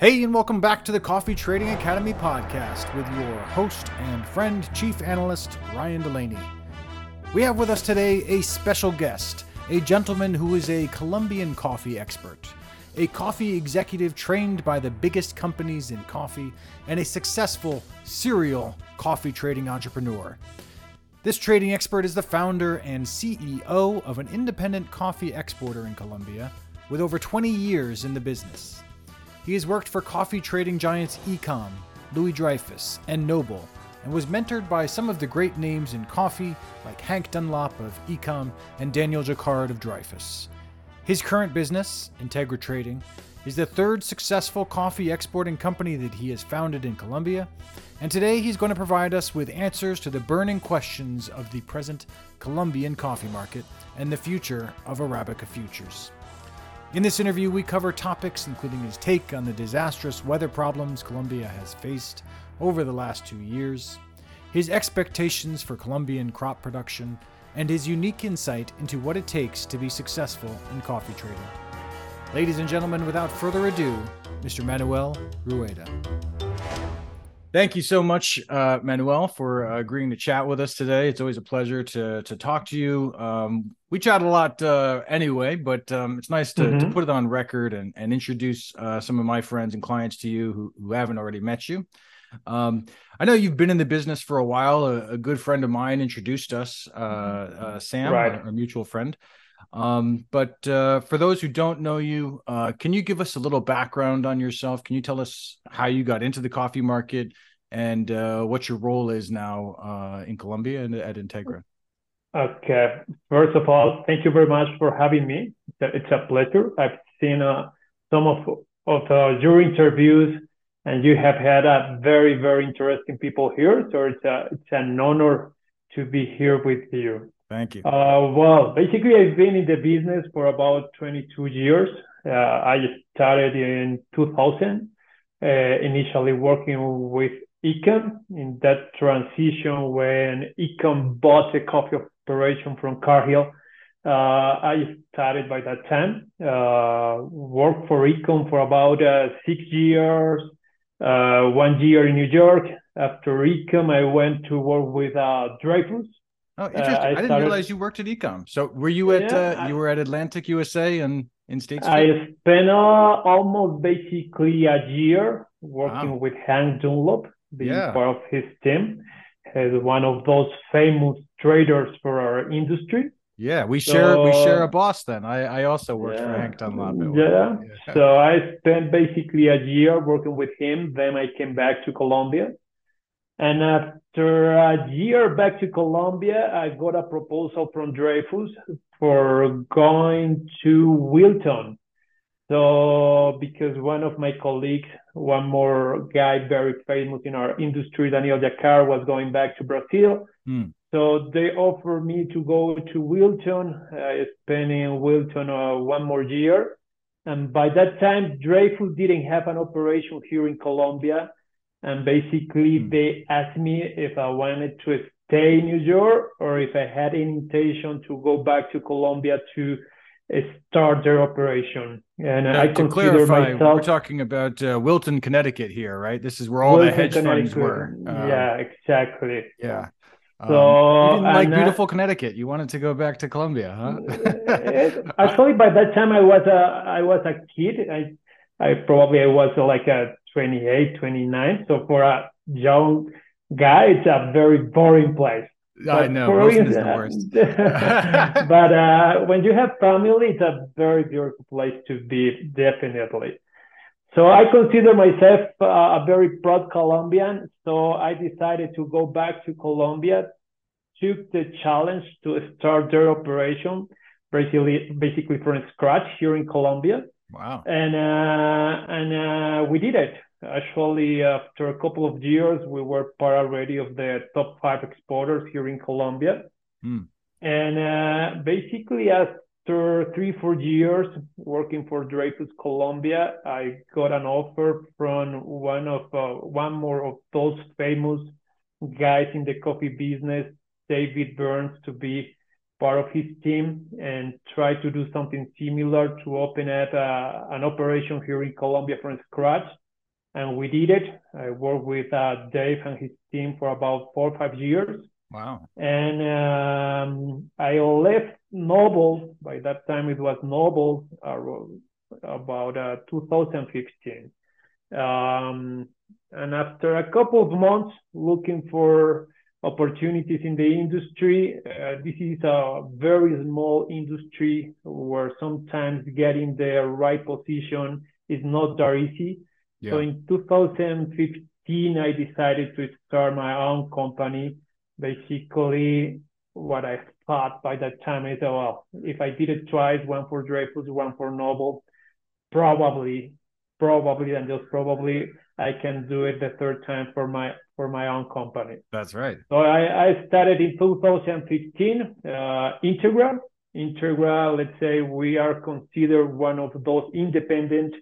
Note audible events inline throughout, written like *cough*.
Hey, and welcome back to the Coffee Trading Academy podcast with your host and friend, Chief Analyst Ryan Delaney. We have with us today a special guest, a gentleman who is a Colombian coffee expert, a coffee executive trained by the biggest companies in coffee, and a successful serial coffee trading entrepreneur. This trading expert is the founder and CEO of an independent coffee exporter in Colombia with over 20 years in the business. He has worked for coffee trading giants Ecom, Louis Dreyfus, and Noble, and was mentored by some of the great names in coffee like Hank Dunlop of Ecom and Daniel Jacquard of Dreyfus. His current business, Integra Trading, is the third successful coffee exporting company that he has founded in Colombia, and today he's going to provide us with answers to the burning questions of the present Colombian coffee market and the future of Arabica futures. In this interview, we cover topics including his take on the disastrous weather problems Colombia has faced over the last two years, his expectations for Colombian crop production, and his unique insight into what it takes to be successful in coffee trading. Ladies and gentlemen, without further ado, Mr. Manuel Rueda. Thank you so much, uh, Manuel, for uh, agreeing to chat with us today. It's always a pleasure to to talk to you. Um, we chat a lot uh, anyway, but um, it's nice to, mm-hmm. to, put it on record and, and introduce uh, some of my friends and clients to you who, who haven't already met you. Um, I know you've been in the business for a while. A, a good friend of mine introduced us, uh, uh, Sam, right. a, a, mutual friend. Um, but for those who don't know you, can you give us a little background on yourself? Can you tell us how you got into the coffee market? and uh, what your role is now uh, in Colombia and at Integra. Okay. First of all, thank you very much for having me. It's a pleasure. I've seen uh, some of of uh, your interviews, and you have had very very interesting people here. So it's a it's an honor to be here with you. Thank you. Uh, well, basically, I've been in the business for about 22 years. Uh, I started in 2000, uh, initially working with Ecom in that transition when Ecom bought a coffee operation from Cargill. Uh, I started by that time, uh, worked for Ecom for about uh, six years, uh, one year in New York. After Ecom, I went to work with uh, Dreyfus. Oh, interesting. I, I, didn't started... realize you worked at Ecom. So were you at yeah, uh, you were at Atlantic USA and in States? I spent almost basically a year working wow. with Hank Dunlop being yeah. part of his team as one of those famous traders for our industry. Yeah, we so, share we share a boss then. I, I also worked yeah, for Hank Dunlop. Yeah. yeah. So I spent basically a year working with him. Then I came back to Colombia. And after a year back to Colombia, I got a proposal from Dreyfus for going to Wilton so, because one of my colleagues, one more guy very famous in our industry, Daniel Jacar, was going back to Brazil. Mm. So they offered me to go to Wilton, spending Wilton uh, one more year. And by that time, Dreyfus didn't have an operation here in Colombia. And basically, mm. they asked me if I wanted to stay in New York or if I had any intention to go back to Colombia to start their operation. And now, I to clarify, myself, we're talking about uh, Wilton, Connecticut here, right? This is where all Wilton, the hedge funds were. Um, yeah, exactly. Yeah. Um, so didn't like beautiful uh, Connecticut. You wanted to go back to Colombia, huh? *laughs* actually, by that time I was a I was a kid. I I probably I was like a 28, 29. So for a young guy, it's a very boring place. I know Boston is the worst. *laughs* *laughs* but uh, when you have family, it's a very beautiful place to be, definitely. So I consider myself uh, a very proud Colombian. So I decided to go back to Colombia, took the challenge to start their operation, basically, basically from scratch here in Colombia. Wow. And uh, and uh, we did it. Actually, after a couple of years, we were part already of the top five exporters here in Colombia. Mm. And uh, basically, after three, four years working for Dreyfus Colombia, I got an offer from one of uh, one more of those famous guys in the coffee business, David Burns, to be part of his team and try to do something similar to open up uh, an operation here in Colombia from scratch. and we did it. I worked with uh, Dave and his team for about four or five years. Wow. And um, I left Noble. By that time, it was Noble uh, about uh, 2015. Um, and after a couple of months looking for opportunities in the industry, uh, this is a very small industry where sometimes getting the right position is not that easy. Yeah. So in 2015, I decided to start my own company. Basically, what I thought by that time is, oh, well, if I did it twice, one for Dreyfus, one for Noble, probably, probably, and just probably, I can do it the third time for my for my own company. That's right. So I, I started in 2015. Uh, Integra, Integra, let's say we are considered one of those independent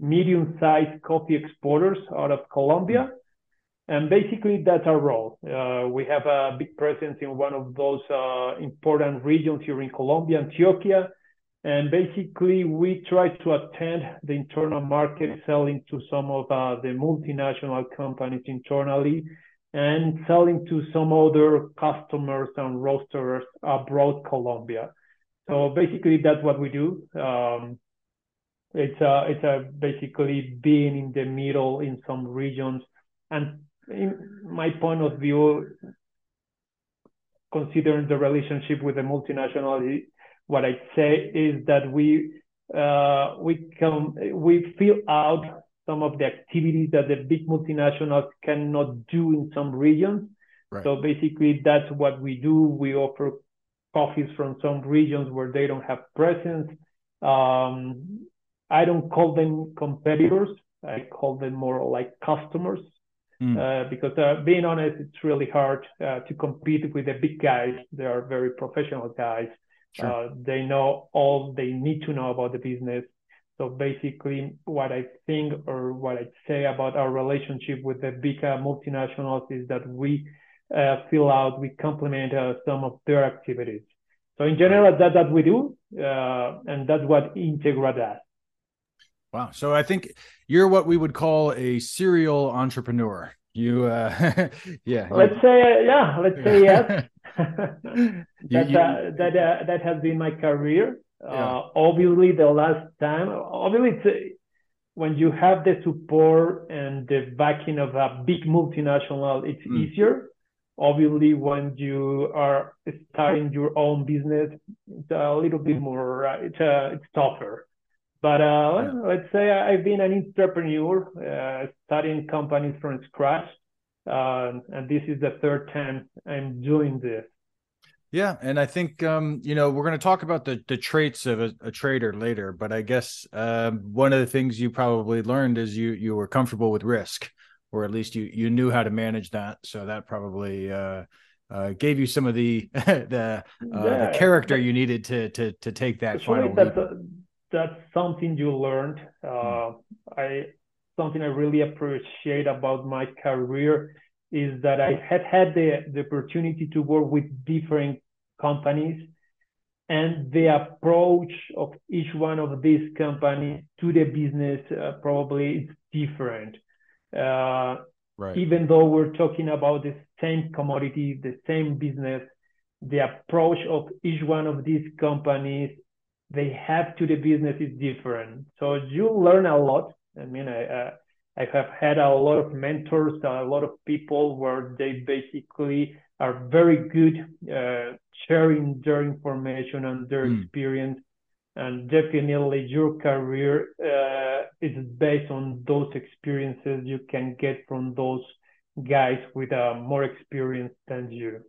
medium-sized coffee exporters out of Colombia. And basically, that's our role. Uh, we have a big presence in one of those uh, important regions here in Colombia, Antioquia. And basically, we try to attend the internal market, selling to some of uh, the multinational companies internally and selling to some other customers and roasters abroad Colombia. So basically, that's what we do. Um, it's a, it's a basically being in the middle in some regions. And in my point of view, considering the relationship with the multinational, what I say is that we uh, we come we fill out some of the activities that the big multinationals cannot do in some regions. Right. So basically, that's what we do. We offer coffees from some regions where they don't have presence. Um, I don't call them competitors. I call them more like customers. Mm. Uh, because uh, being honest, it's really hard uh, to compete with the big guys. They are very professional guys. Sure. Uh, they know all they need to know about the business. So basically, what I think or what I say about our relationship with the big uh, multinationals is that we uh, fill out, we complement some of their activities. So in general, that's what we do, and that's what Integra does. Wow. So I think you're what we would call a serial entrepreneur. You, uh, *laughs* yeah. Let's say, yeah, let's say *laughs* yes. *laughs* that, you, uh, that, uh, that has been my career. Yeah. Uh, obviously, the last time, obviously, it's, uh, when you have the support and the backing of a big multinational, it's mm. easier. Obviously, when you are starting your own business, it's a little bit more, uh, it's, uh, it's tougher. But uh, yeah. let's say I've been an entrepreneur, uh, studying companies from scratch, uh, and this is the third time I'm doing this. Yeah, and I think um, you know we're going to talk about the the traits of a, a trader later, but I guess um, one of the things you probably learned is you you were comfortable with risk, or at least you you knew how to manage that. So that probably uh, uh, gave you some of the *laughs* the, uh, yeah, the character you needed to to to take that final. That, that's something you learned. Hmm. Uh, I something I really appreciate about my career is that I had had the, the opportunity to work with different companies and the approach of each one of these companies to the business uh, probably is different. Uh, right. Even though we're talking about the same commodity, the same business, the approach of each one of these companies they have to the business is different. So you learn a lot. I mean, I, uh, I have had a lot of mentors, a lot of people where they basically are very good uh, sharing their information and their mm. experience. And definitely your career uh, is based on those experiences you can get from those guys with uh, more experience than you.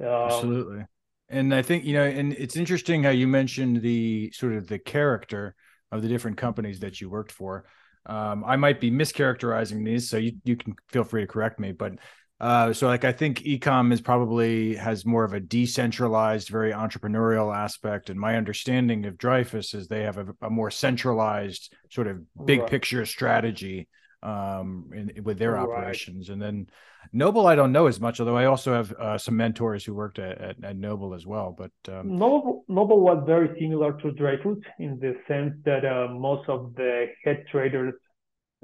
Um, Absolutely and I think you know, and it's interesting how you mentioned the sort of the character of the different companies that you worked for. Um, I might be mischaracterizing these, so you you can feel free to correct me. But uh, so like I think ecom is probably has more of a decentralized, very entrepreneurial aspect, and my understanding of Dreyfus is they have a, a more centralized sort of big right. picture strategy um, in, with their right. operations. And then Noble, I don't know as much, although I also have uh, some mentors who worked at, at, at Noble as well. But um... Noble, Noble was very similar to Dreyfus in the sense that uh, most of the head traders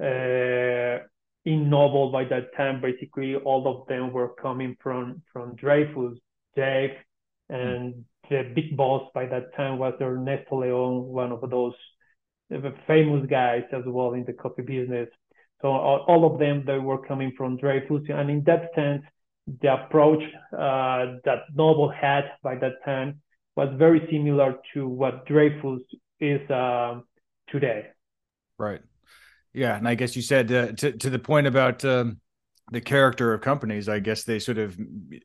uh, in Noble by that time, basically all of them were coming from from Dreyfus, Dave, and the big boss by that time was Ernesto Leon, one of those famous guys as well in the coffee business. So all, of them they were coming from Dreyfus, and in that sense, the approach uh, that Noble had by that time was very similar to what Dreyfus is uh, today. Right. Yeah, and I guess you said uh, to to the point about um, the character of companies. I guess they sort of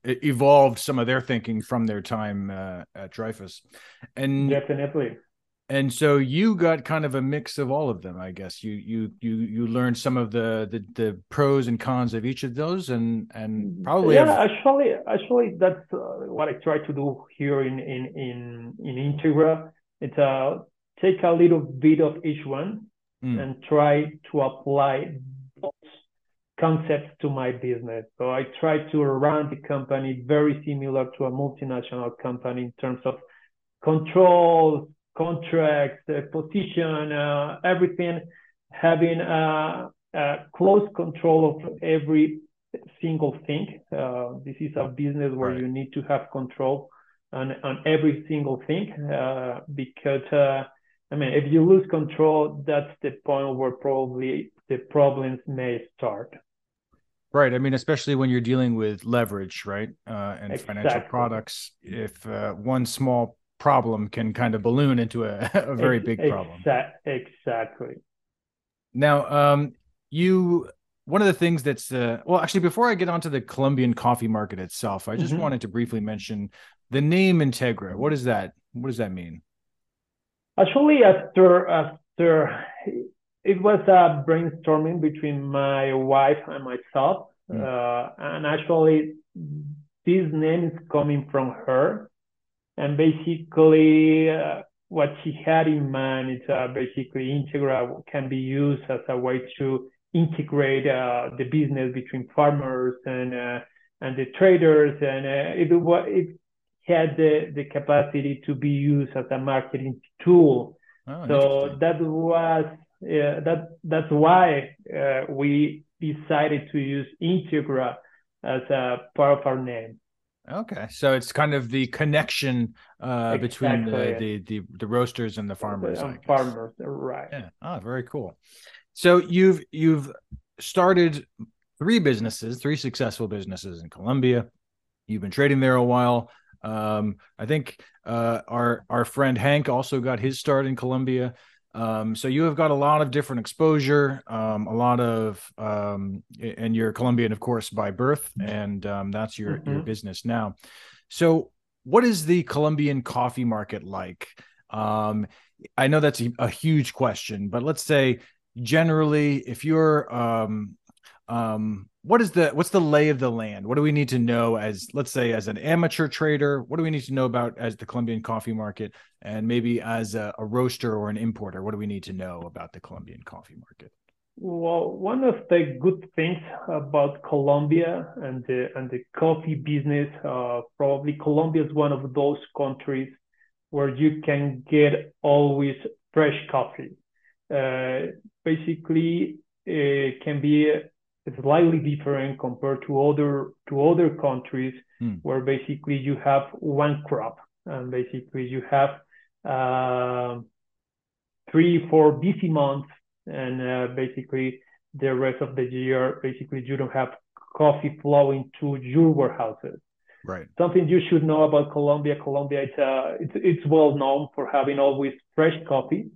evolved some of their thinking from their time uh, at Dreyfus, and definitely. And so you got kind of a mix of all of them, I guess. You you you you learned some of the the, the pros and cons of each of those, and and probably yeah. Have... Actually, actually, that's uh, what I try to do here in in in in Integra. It's uh take a little bit of each one mm. and try to apply those concepts to my business. So I try to run the company very similar to a multinational company in terms of controls contract, uh, position, uh, everything, having a, a, close control of every single thing. Uh, this is a business where you need to have control on, on every single thing uh, because, uh, I mean, if you lose control, that's the point where probably the problems may start. Right. I mean, especially when you're dealing with leverage, right? Uh, and financial products. If one small problem can kind of balloon into a, *laughs* a very big problem. Exactly. Now, um, you one of the things that's uh, well, actually, before I get onto the Colombian coffee market itself, I just mm-hmm. wanted to briefly mention the name Integra. What is that? What does that mean? Actually, after after it was a brainstorming between my wife and myself, mm. uh, and actually, this name is coming from her and basically uh, what she had in mind is uh, basically Integra can be used as a way to integrate uh, the business between farmers and uh, and the traders, and uh, it it had the, the capacity to be used as a marketing tool. Oh, so that was that that's why uh, we decided to use Integra as a part of our name. Okay, so it's kind of the connection uh, exactly. between the, the, the the roasters and the farmers. The farmers, right? Yeah. Oh, very cool. So you've you've started three businesses, three successful businesses in Colombia. You've been trading there a while. Um, I think uh, our our friend Hank also got his start in Colombia. Um, so you have got a lot of different exposure, um, a lot of, um, and you're Colombian, of course, by birth, and um, that's your mm-hmm. your business now. So, what is the Colombian coffee market like? Um, I know that's a, a, huge question, but let's say generally, if you're um, um, what is the what's the lay of the land? What do we need to know as let's say as an amateur trader what do we need to know about as the colombian coffee market and maybe as a, a roaster or an importer what do we need to know about the colombian coffee market? Well one of the good things about colombia and the and the coffee business uh, probably colombia is one of those countries where you can get always fresh coffee. Uh, basically it can be slightly different compared to other to other countries mm. where basically you have one crop and basically you have uh, three four busy months and uh, basically the rest of the year basically you don't have coffee flowing to your warehouses. Right. Something you should know about colombia colombia it's uh, it's, it's well known for having always fresh coffee.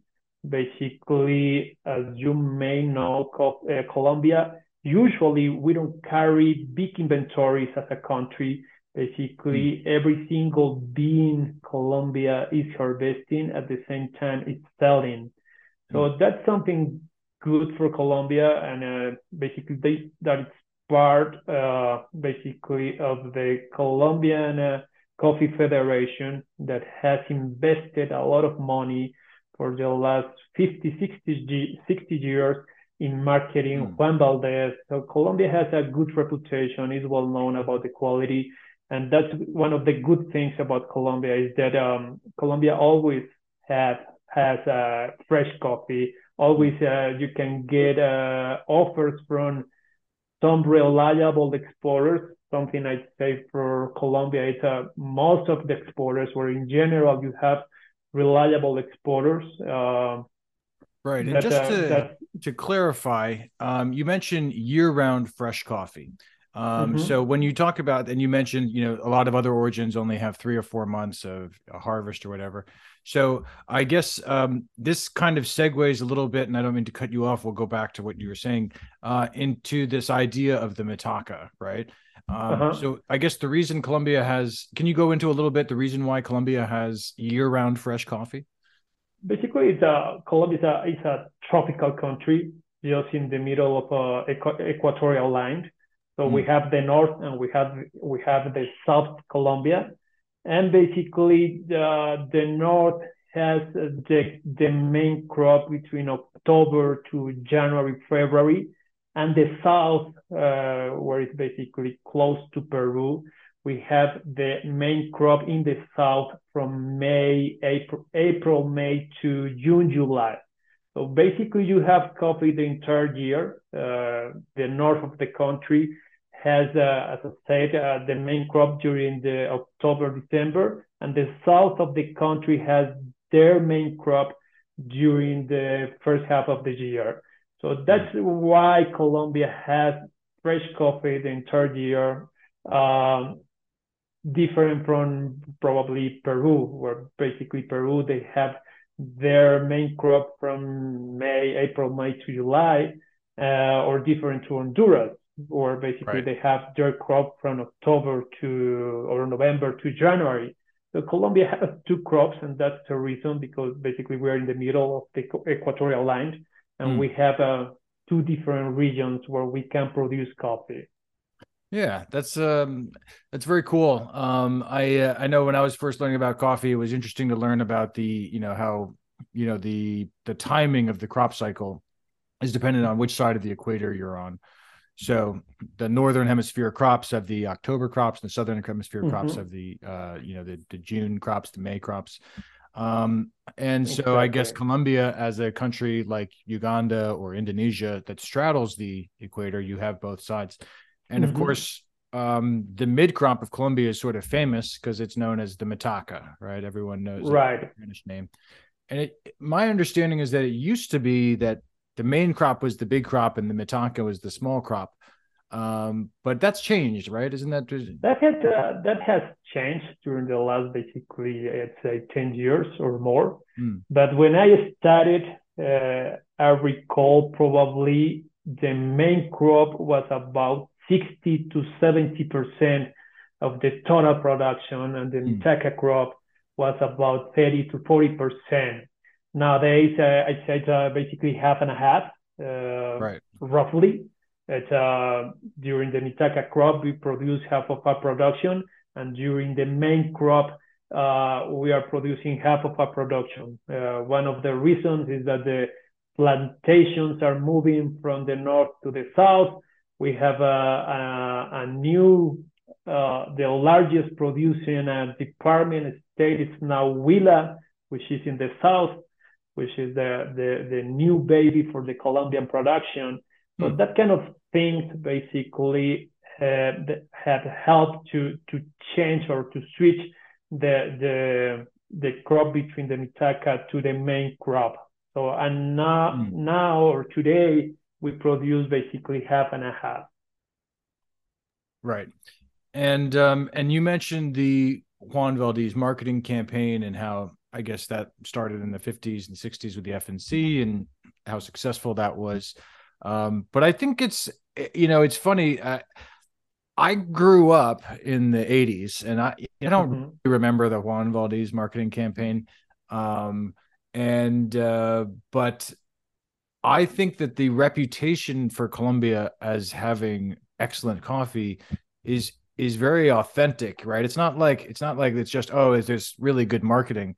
Basically as you may know co- uh, colombia usually we don't carry big inventories as a country. Basically, mm. every single bean Colombia is harvesting at the same time it's selling. So mm. that's something good for Colombia, and uh, basically they, that it's part uh, basically of the Colombian uh, Coffee Federation that has invested a lot of money for the last 50, 60, 60 years in marketing, mm. Juan Valdez. So Colombia has a good reputation, is well known about the quality. And that's one of the good things about Colombia is that um, Colombia always has has uh, fresh coffee. Always uh, you can get uh, offers from some reliable exporters. Something I'd say for Colombia is uh, most of the exporters, where in general you have reliable exporters. Uh, right, and that, just uh, to to clarify, um, you mentioned year-round fresh coffee. Um, mm-hmm. So when you talk about, and you mentioned, you know, a lot of other origins only have three or four months of a harvest or whatever. So I guess um, this kind of segues a little bit, and I don't mean to cut you off. We'll go back to what you were saying uh, into this idea of the mitaca, right? Um, uh-huh. So I guess the reason Colombia has, can you go into a little bit the reason why Colombia has year-round fresh coffee? Basically, it's a, Colombia is a, is a tropical country, just in the middle of a equ- equatorial line. So mm. we have the north and we have we have the south Colombia, and basically the the north has the the main crop between October to January February, and the south uh, where it's basically close to Peru, we have the main crop in the south from May April April May to June July. So basically, you have coffee the entire year. Uh, the north of the country has, uh, as I said, uh, the main crop during the October, December, and the south of the country has their main crop during the first half of the year. So that's why Colombia has fresh coffee the entire year, um, different from probably Peru, where basically Peru, they have their main crop from May, April, May to July, uh, or different to Honduras or basically right. they have their crop from October to or November to January. So Colombia has two crops, and that's the reason because basically we're in the middle of the equatorial line, and mm. we have uh, two different regions where we can produce coffee. Yeah, that's um, that's very cool. Um, I uh, I know when I was first learning about coffee, it was interesting to learn about the you know how you know the the timing of the crop cycle is dependent on which side of the equator you're on. So the northern hemisphere crops have the October crops, and the southern hemisphere mm-hmm. crops have the uh, you know the, the June crops, the May crops. Um, and so exactly. I guess Colombia, as a country like Uganda or Indonesia that straddles the equator, you have both sides. And mm-hmm. of course, um, the mid crop of Colombia is sort of famous because it's known as the mitaca, right? Everyone knows right. Spanish name. And it, my understanding is that it used to be that the main crop was the big crop and the mitaca was the small crop. Um, but that's changed, right? Isn't that that has uh, that has changed during the last basically I'd say ten years or more. Mm. But when I started, uh, I recall probably the main crop was about sixty to seventy percent of the total production, and the mm. crop was about thirty to forty percent. Nowadays, uh, I'd say it's uh, basically half and a half, uh, right. roughly. It's, uh, during the mitaca crop, we produce half of our production, and during the main crop, uh, we are producing half of our production. Uh, one of the reasons is that the plantations are moving from the north to the south. We have a, a, a new, the largest producing department state is now Huila, which is in the south which is the, the, the new baby for the Colombian production. So mm. that kind of things basically have, have helped to, to change or to switch the, the, the crop between the mitaca to the main crop. So, and now, mm. now or today, we produce basically half and a half. Right. And, um, and you mentioned the Juan Valdez marketing campaign and how I guess that started in the 50s and 60s with the FNC and how successful that was. Um, but I think it's you know it's funny. Uh, I grew up in the 80s, and I I don't mm-hmm. remember the Juan Valdez marketing campaign. Um, and uh, but I think that the reputation for Colombia as having excellent coffee is is very authentic, right? It's not like it's not like it's just oh, there's really good marketing.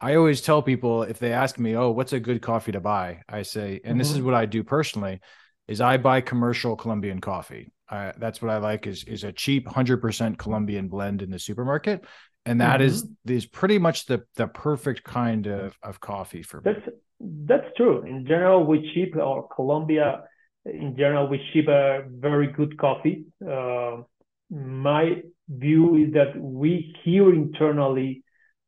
I always tell people if they ask me, "Oh, what's a good coffee to buy?" I say, and mm-hmm. this is mm-hmm. what I do personally, is I buy commercial Colombian coffee. Uh, that's what I like is is a cheap 100% Colombian blend in the supermarket, and that mm-hmm. is is pretty much the the perfect kind of of coffee for me. That's that's true. In general, we ship or Colombia in general, we ship a very good coffee. Uh, my view is that we here internally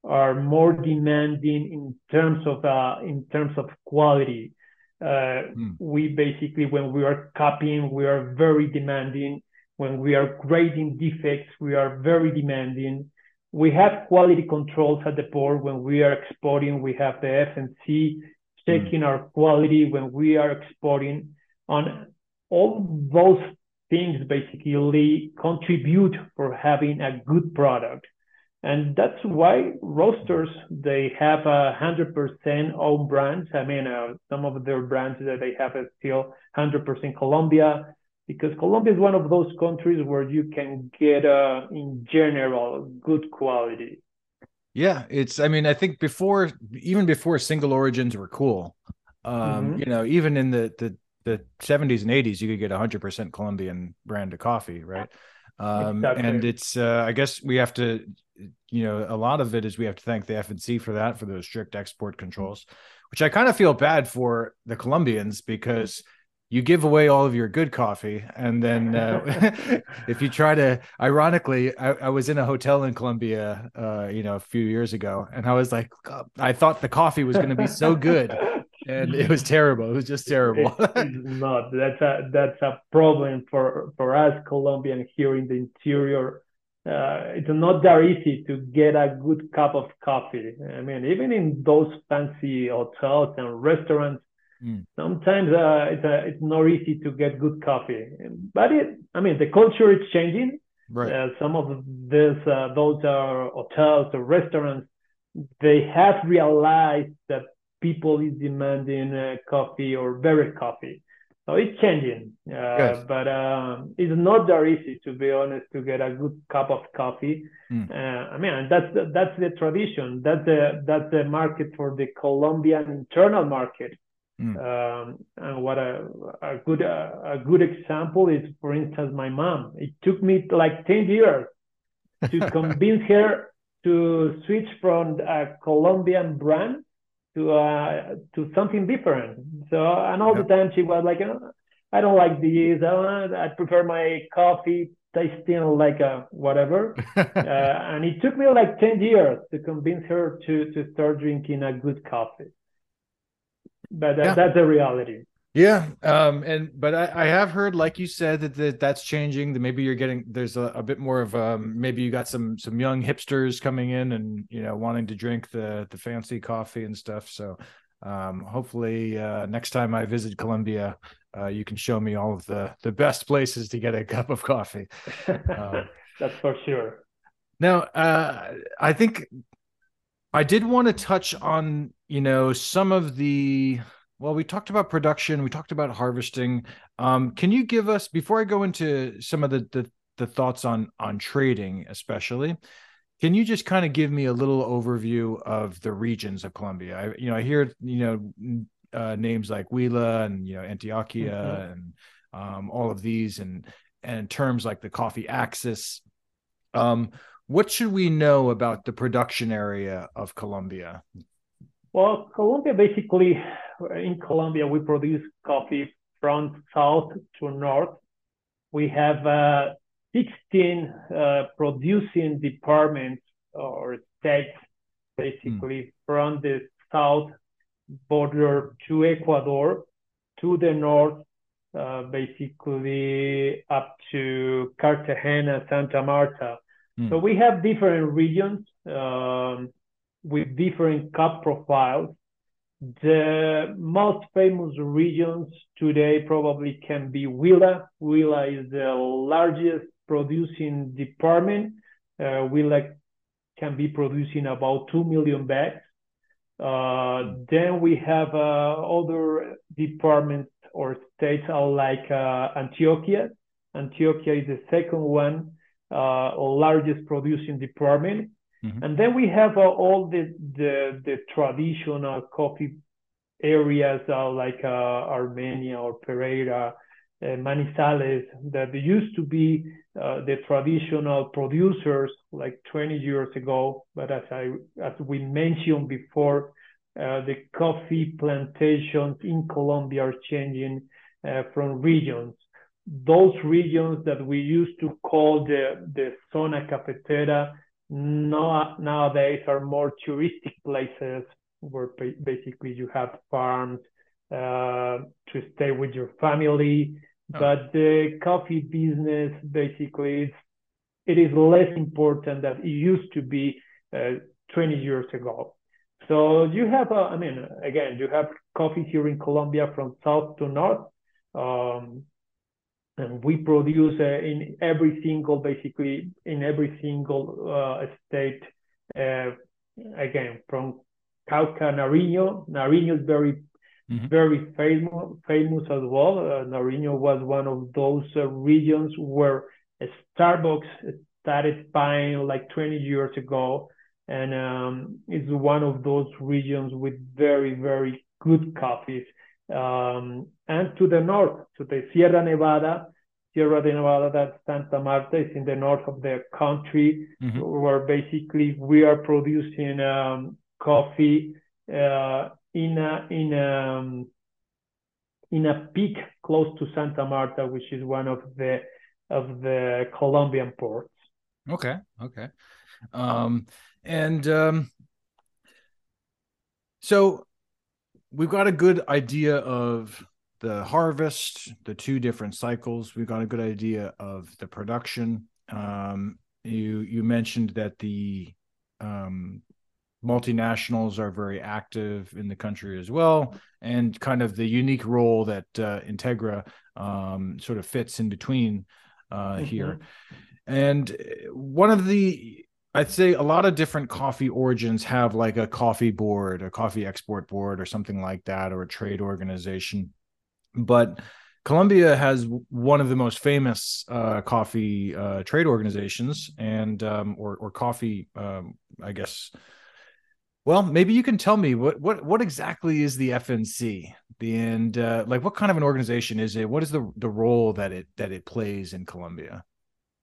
are more demanding in terms of uh, in terms of quality. Uh, mm. We basically, when we are cupping, we are very demanding. When we are grading defects, we are very demanding. We have quality controls at the port. When we are exporting, we have the FNC checking mm. our quality when we are exporting. On all those things basically contribute for having a good product. And that's why roasters, they have a hundred percent own brands. I mean, uh, some of their brands that they have is still hundred percent Colombia, because Colombia is one of those countries where you can get, uh, in general, good quality. Yeah, it's. I mean, I think before, even before single origins were cool, um, mm-hmm. you know, even in the the the 70s and 80s, you could get 100% Colombian brand of coffee, right? Um, exactly. And it's, uh, I guess we have to, you know, a lot of it is we have to thank the FNC for that, for those strict export controls, which I kind of feel bad for the Colombians because you give away all of your good coffee and then *laughs* uh, *laughs* if you try to ironically I, I, was in a hotel in colombia uh, you know a few years ago and i was like i thought the coffee was going to be so good and it was terrible. It was just terrible. it's not. That's a that's a problem for for us Colombian here in the interior. Uh, it's not that easy to get a good cup of coffee. I mean, even in those fancy hotels and restaurants, mm. sometimes uh, it's a, it's not easy to get good coffee. But it, I mean, the culture is changing. Right. Uh, some of this, uh, those are hotels or restaurants. They have realized that people is demanding uh, coffee or better coffee. So it's changing, uh, yes. but um, it's not that easy to be honest to get a good cup of coffee. Mm. Uh, I mean, that's the, that's the tradition. That's the that's the market for the Colombian internal market. Mm. Um, and what a, a good a good example is, for instance, my mom. It took me like ten years to *laughs* convince her to switch from a Colombian brand to uh, to something different. So and all the time she was like, oh, I don't like these. Uh, I prefer my coffee tasting like a whatever. *laughs* uh, and it took me like ten years to convince her to to start drinking a good coffee. But yeah. that's the reality. Yeah, um, and but I, I, have heard, like you said, that, that that's changing. That maybe you're getting there's a, a bit more of um, maybe you got some some young hipsters coming in and you know wanting to drink the the fancy coffee and stuff. So um, hopefully uh, next time I visit Colombia, uh, you can show me all of the the best places to get a *laughs* cup of coffee. Um, *laughs* that's for sure. Now, uh, I think I did want to touch on you know some of the well, we talked about production, we talked about harvesting. Um, can you give us before I go into some of the, the the thoughts on on trading, especially? Can you just kind of give me a little overview of the regions of Colombia? I, you know, I hear you know uh, names like Huila and you know Antioquia mm-hmm. and um, all of these, and and terms like the coffee axis. Um, what should we know about the production area of Colombia? Well, Colombia basically, in Colombia, we produce coffee from south to north. We have uh, 16 uh, producing departments or states, basically, mm. from the south border to Ecuador, to the north, uh, basically up to Cartagena, Santa Marta. Mm. So we have different regions. Um, with different cup profiles. The most famous regions today probably can be Huila. Huila is the largest producing department. Uh, Huila can be producing about 2 million bags. Uh, then we have uh, other departments or states like uh, Antioquia. Antioquia is the second one, uh, largest producing department. Mm-hmm. And then we have uh, all the, the, the traditional coffee areas uh, like uh, Armenia or Pereira, uh, Manizales that used to be uh, the traditional producers like 20 years ago. But as I as we mentioned before, uh, the coffee plantations in Colombia are changing. from regions. Those regions that we used to call the, the zona cafetera no, nowadays are more touristic *laughs* places where basically you have farms uh, to stay with your family. Oh. But the coffee business basically is it is less important than it used to be uh, 20 years ago. So you have, uh, I mean, again, you have coffee here in Colombia from south to north. Um, and we produce uh, in every single, basically in every single uh, state. Uh, again, from Cauca, Nariño. Nariño is very, mm-hmm. very famous, famous as well. Uh, Nariño was one of those uh, regions where Starbucks started buying like 20 years ago and um, it's one of those regions with very very good coffees. Um, and to the north, to the Sierra Nevada, Sierra de Nevada, that Santa Marta is in the north of the country, mm-hmm. where basically we are producing um, coffee uh, in a in a um, in a peak close to Santa Marta, which is one of the of the Colombian ports. Okay, okay. Um, and um, so we've got a good idea of the harvest, the two different cycles. We've got a good idea of the production. Um, you you mentioned that the um, multinationals are very active in the country as well, and kind of the unique role that uh, Integra um, sort of fits in between uh, mm-hmm. here. And one of the I'd say a lot of different coffee origins have like a coffee board, a coffee export board, or something like that, or a trade organization. But Colombia has one of the most famous uh, coffee uh, trade organizations, and um, or or coffee, um, I guess. Well, maybe you can tell me what what what exactly is the FNC, and uh, like what kind of an organization is it? What is the the role that it that it plays in Colombia?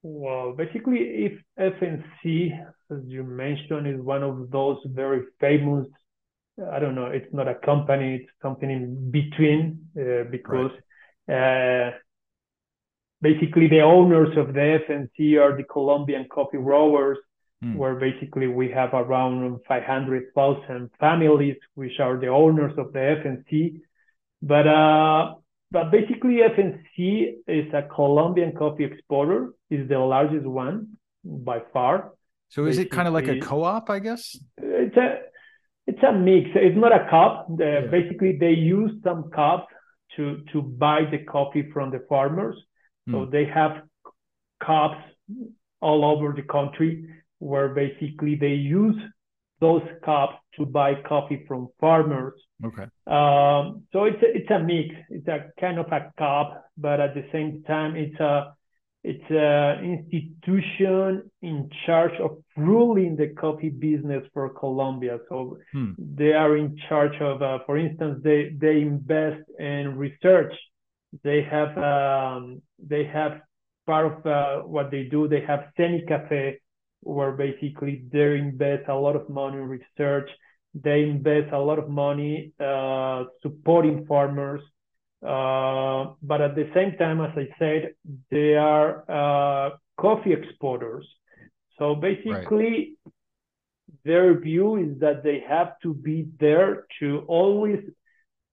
Well, basically, if FNC, as you mentioned, is one of those very famous, I don't know, it's not a company, it's something in between, uh, because right. uh, basically the owners of the FNC are the Colombian coffee growers, mm. where basically we have around 500,000 families, which are the owners of the FNC. But uh, but basically, FNC is a Colombian coffee exporter, is the largest one by far. So is it kind of like a co-op, I guess? It's a it's a mix. It's not a co-op. yeah. Basically, they use some co-ops to to buy the coffee from the farmers. So hmm. they have co-ops all over the country where basically they use those co-ops to buy coffee from farmers. Okay. Um, so it's a, it's a mix. It's a kind of a co-op, but at the same time, it's a it's an institution in charge of ruling the coffee business for Colombia. So hmm. they are in charge of, uh, for instance, they they invest in research. They have um, they have part of uh, what they do. They have CENICAFE, where basically they invest a lot of money in research. They invest a lot of money uh, supporting farmers. Uh, but at the same time, as I said, they are uh, coffee exporters. So basically, right. their view is that they have to be there to always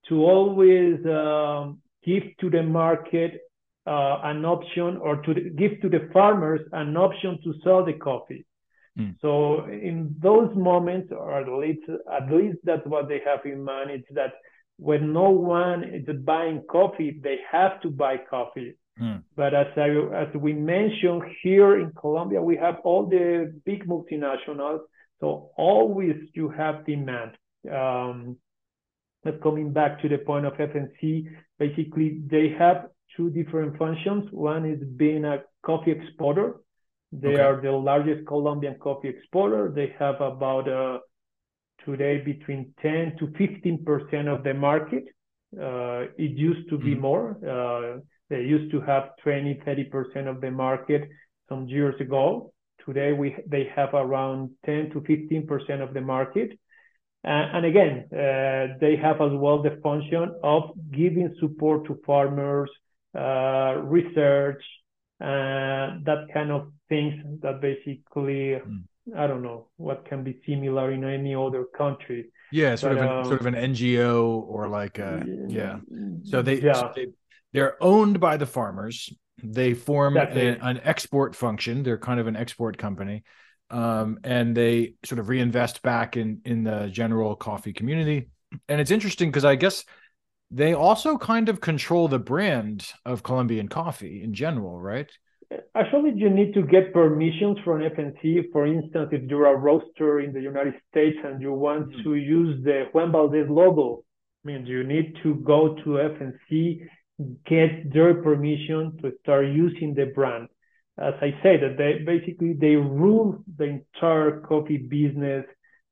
to always um, give to the market uh, an option or to give to the farmers an option to sell the coffee. Mm. So in those moments, or at least at least that's what they have in mind, it's that when no one is buying coffee, they have to buy coffee. Mm. But as I, as we mentioned here in Colombia, we have all the big multinationals, so always you have demand. Um, but coming back to the point of FNC, basically they have two different functions. One is being a coffee exporter. They okay. are the largest Colombian coffee exporter. They have about uh, today between 10 to 15 percent of the market. Uh, it used to be mm-hmm. more. Uh, they used to have 20, 30 percent of the market some years ago. Today we they have around 10 to 15 percent of the market. Uh, and again, uh, they have as well the function of giving support to farmers, uh, research, uh, that kind of things that basically, mm. I don't know what can be similar in any other country. Yeah, sort but, of an, um, sort of an NGO or like a yeah. So they, yeah. So they they're owned by the farmers. They form exactly. a, an export function. They're kind of an export company um, and they sort of reinvest back in in the general coffee community. And it's interesting because I guess they also kind of control the brand of Colombian coffee in general, right? Actually, you need to get permissions from FNC. For instance, if you're a roaster in the United States and you want mm-hmm. to use the Juan Valdez logo, I mean, you need to go to FNC, get their permission to start using the brand as I said, that they basically they rule the entire coffee business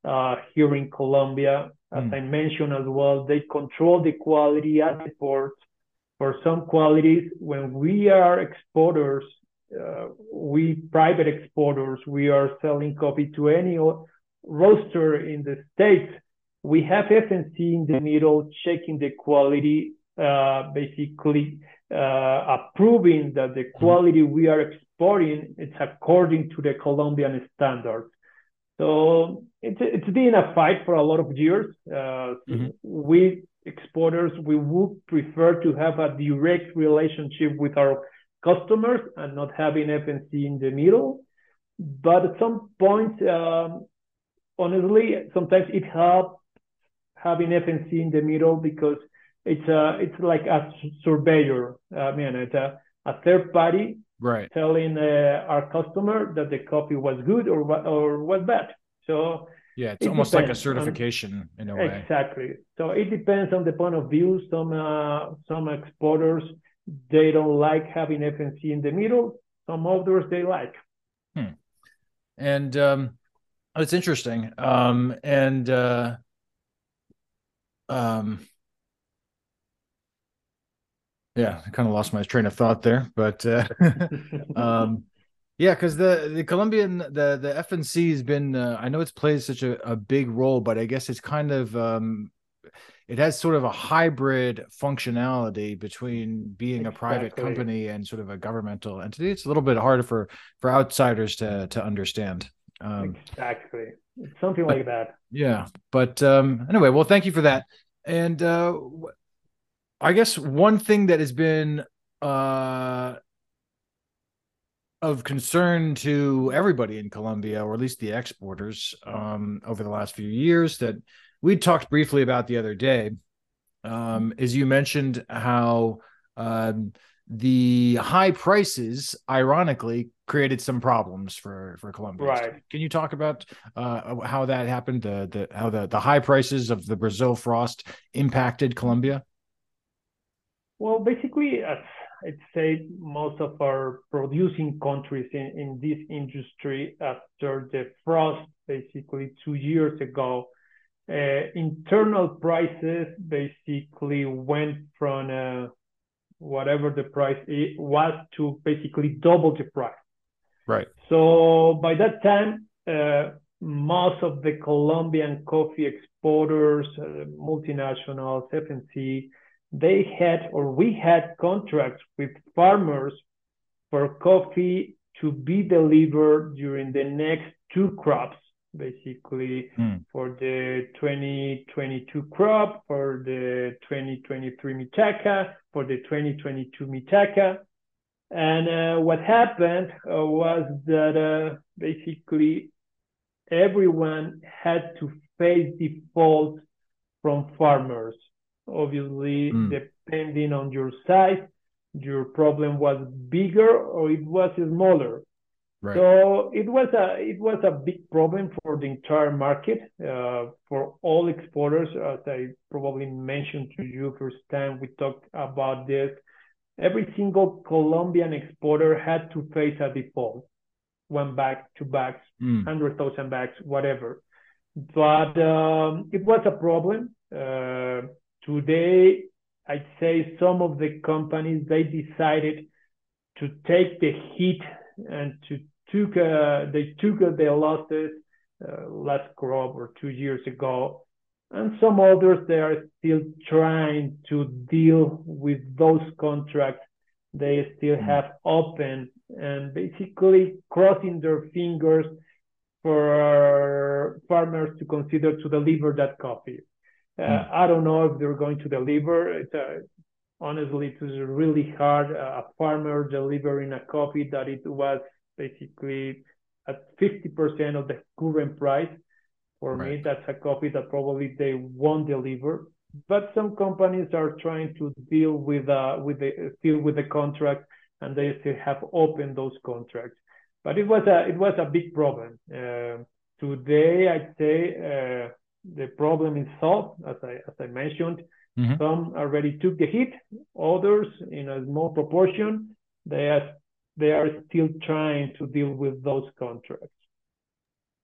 uh, here in Colombia. As mm. I mentioned as well, they control the quality at the port. For some qualities, when we are exporters, we private exporters, we are selling coffee to any roaster in the states. We have FNC in the middle checking the quality, uh, basically uh, approving that the quality we are exporting it's according to the Colombian standards. So it's it's been a fight for a lot of years. Uh, mm-hmm. We exporters we would prefer to have a direct relationship with our customers and not having FNC in the middle. But at some point, um, honestly, sometimes it helps having FNC in the middle because it's a it's like a surveyor. I mean, it's a, a third party right telling uh, our customer that the coffee was good or or was bad. So yeah, it's it almost like a certification on, in a way. Exactly. So it depends on the point of view. Some uh, some exporters they don't like having FNC in the middle. Some others they like. Hmm. And um, it's interesting. Um, and uh, um, yeah, I kind of lost my train of thought there, but uh, *laughs* um, yeah, because the the Colombian the the FNC has been uh, I know it's played such a, a big role, but I guess it's kind of um, it has sort of a hybrid functionality between being exactly. a private company and sort of a governmental entity. It's a little bit harder for for outsiders to to understand. Um, exactly, something but, like that. Yeah, but um, anyway, well, thank you for that. And uh, I guess one thing that has been uh, of concern to everybody in Colombia, or at least the exporters, um, over the last few years that we talked briefly about the other day, um, is you mentioned how um, the high prices, ironically, created some problems for for Colombia. Right. Can you talk about uh, how that happened? The the how the the high prices of the Brazil frost impacted Colombia. Well, basically, as I'd say, most of our producing countries in, in this industry, after the frost, basically two years ago, internal prices basically went from uh, whatever the price it was to basically double the price. Right. So by that time, uh, most of the Colombian coffee exporters, uh, multinationals, FNC, they had or we had contracts with farmers for coffee to be delivered during the next two crops basically mm. for the 2022 crop for the 2023 mitaca for the 2022 mitaca and uh, what happened uh, was that uh, basically everyone had to face default from farmers Obviously, mm. depending on your size, your problem was bigger or it was smaller. Right. So it was a it was a big problem for the entire market uh, for all exporters. As I probably mentioned to you first time we talked about this, every single Colombian exporter had to face a default, one bag, two bags, mm. hundred thousand bags, whatever. But um, it was a problem. Uh, Today, I'd say some of the companies, they decided to take the heat and to took uh, they took uh, their losses uh, last crop or two years ago and some others they are still trying to deal with those contracts they still mm. have open and basically crossing their fingers for farmers to consider to deliver that coffee. Uh, mm. I don't know if they're going to deliver. It's uh, honestly, it was really hard. Uh, a farmer delivering a coffee that it was basically at 50% of the current price. For right. me, that's a coffee that probably they won't deliver. But some companies are trying to deal with uh, with the still with the contract, and they still have opened those contracts. But it was a it was a big problem. Uh, today, I'd say uh, the problem is solved, as I as I mentioned. Mm-hmm. Some already took the hit, others in a small proportion. They are they are still trying to deal with those contracts.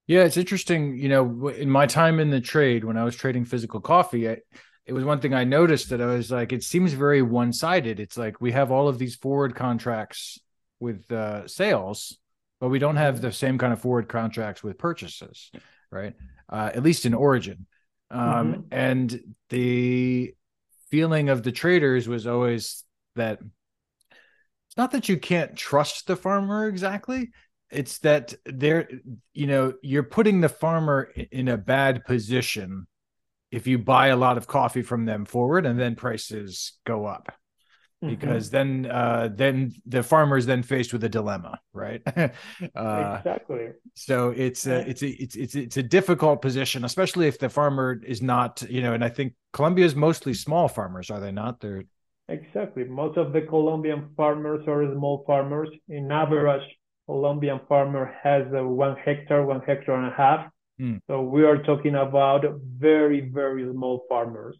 Yeah, it's interesting. You know, in my time in the trade, when I was trading physical coffee, I, it was one thing I noticed that I was like, it seems very one sided. It's like we have all of these forward contracts with uh, sales, but we don't have the same kind of forward contracts with purchases, right? Uh, at least in origin. Um, mm-hmm. And the feeling of the traders was always that it's not that you can't trust the farmer exactly. It's that they're, you know, you're putting the farmer in a bad position if you buy a lot of coffee from them forward and then prices go up mm-hmm. because mm-hmm. then uh, then the farmers then faced with a dilemma right *laughs* uh, exactly so it's a, it's a it's it's it's a difficult position especially if the farmer is not you know and i think colombia is mostly small farmers are they not they're exactly most of the colombian farmers are small farmers in average colombian farmer has one hectare one hectare and a half Mm. So we are talking about very, very small farmers.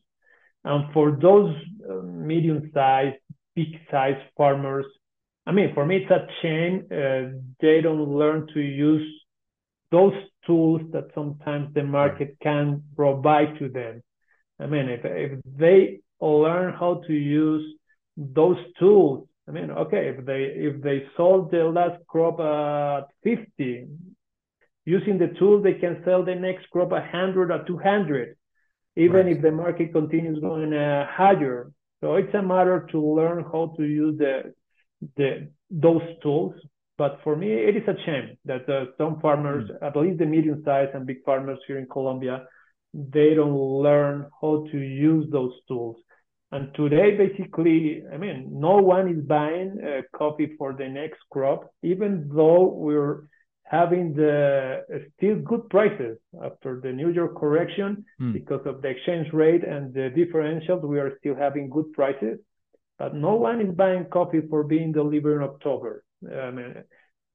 And for those uh, medium-sized, big-sized farmers, I mean, for me, it's a shame uh, they don't learn to use those tools that sometimes the market can provide to them. I mean, if, if they learn how to use those tools, I mean, okay, if they if they sold the last crop at 50, Using the tool, they can sell the next crop at 100 or 200, even right. if the market continues going uh, higher. So it's a matter to learn how to use the, the those tools. But for me, it is a shame that uh, some farmers, mm. at least the medium sized and big farmers here in Colombia, they don't learn how to use those tools. And today, basically, I mean, no one is buying uh, coffee for the next crop, even though we're having the still good prices after the New York correction mm. because of the exchange rate and the differentials. We are still having good prices, but no one is buying coffee for being delivered in October. Um,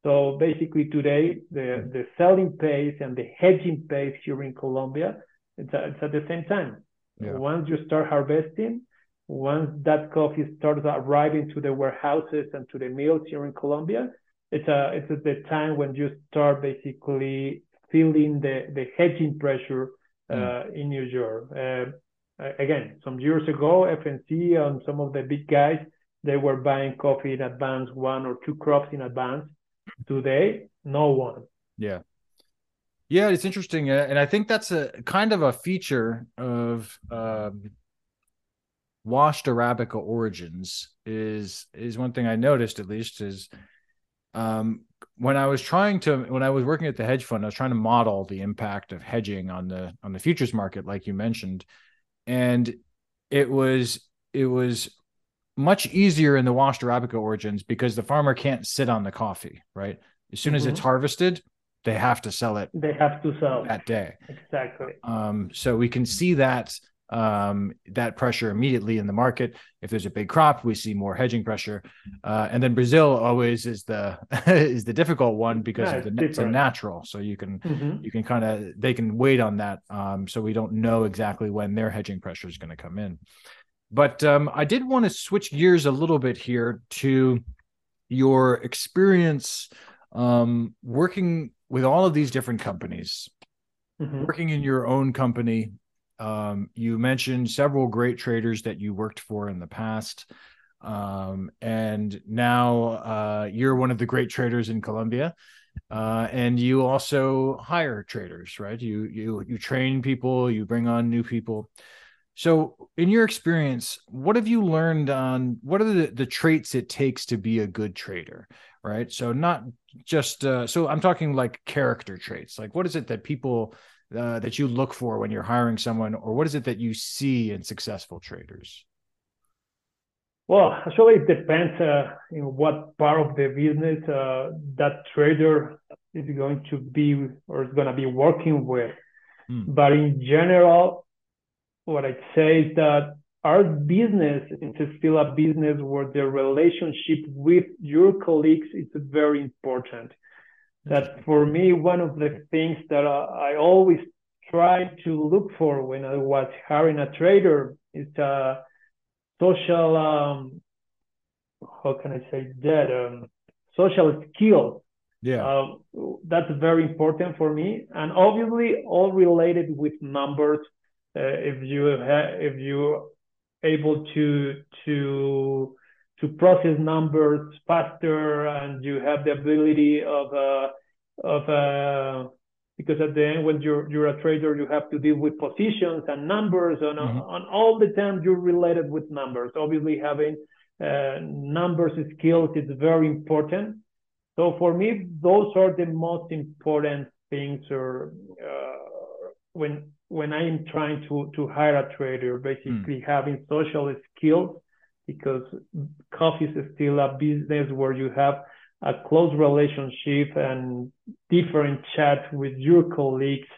so basically, today the mm. the selling pace and the hedging pace here in Colombia it's, it's at the same time. Yeah. Once you start harvesting, once that coffee starts arriving to the warehouses and to the mills here in Colombia, it's a it's at the time when you start basically feeling the the hedging pressure uh, mm. in New York. Uh, again, some years ago, FNC and some of the big guys they were buying coffee in advance, one or two crops in advance. Today, no one. Yeah. Yeah, it's interesting, uh, and I think that's a kind of a feature of um, washed arabica origins. Is is one thing I noticed at least is um, when I was trying to when I was working at the hedge fund, I was trying to model the impact of hedging on the on the futures market, like you mentioned, and it was it was much easier in the washed arabica origins because the farmer can't sit on the coffee, right? As soon mm-hmm. as it's mm-hmm. harvested, they have to sell it. They have to sell that day. Exactly. Um, so we can see that um, that pressure immediately in the market. If there's a big crop, we see more hedging pressure. Uh, and then Brazil always is the *laughs* is the difficult one because yeah, of the it's a natural, so you can mm-hmm. you can kind of they can wait on that. Um, so we don't know exactly when their hedging pressure is going to come in. But um, I did want to switch gears a little bit here to your experience um, working with all of these different companies, mm-hmm. working in your own company um, you mentioned several great traders that you worked for in the past. Um, and now uh, you're one of the great traders in Colombia. uh, and you also hire traders, right? You you you train people, you bring on new people. So, in your experience, what have you learned on what are the, the traits it takes to be a good trader, right? So, not just uh, so I'm talking like character traits. Like, what is it that people uh, that you look for when you're hiring someone, or what is it that you see in successful traders? Well, actually, it depends uh, in what part of the business uh, that trader is going to be or is going to be working with. Hmm. But in general, what I'd say is that our business is still a business where the relationship with your colleagues is very important. That for me, one of the things that I always try to look for when I was hiring a trader is a social um, how can I say that um, social skills. Yeah, uh, that's very important for me, and obviously all related with numbers. Uh, if you have, if you able to to to process numbers faster, and you have the ability of uh, of uh, because at the end when you're you're a trader you have to deal with positions and numbers and mm-hmm. on all the time you're related with numbers obviously having uh, numbers skills is very important so for me those are the most important things or uh, when when i'm trying to to hire a trader basically mm. having social skills because coffee is still a business where you have a close relationship and different chat with your colleagues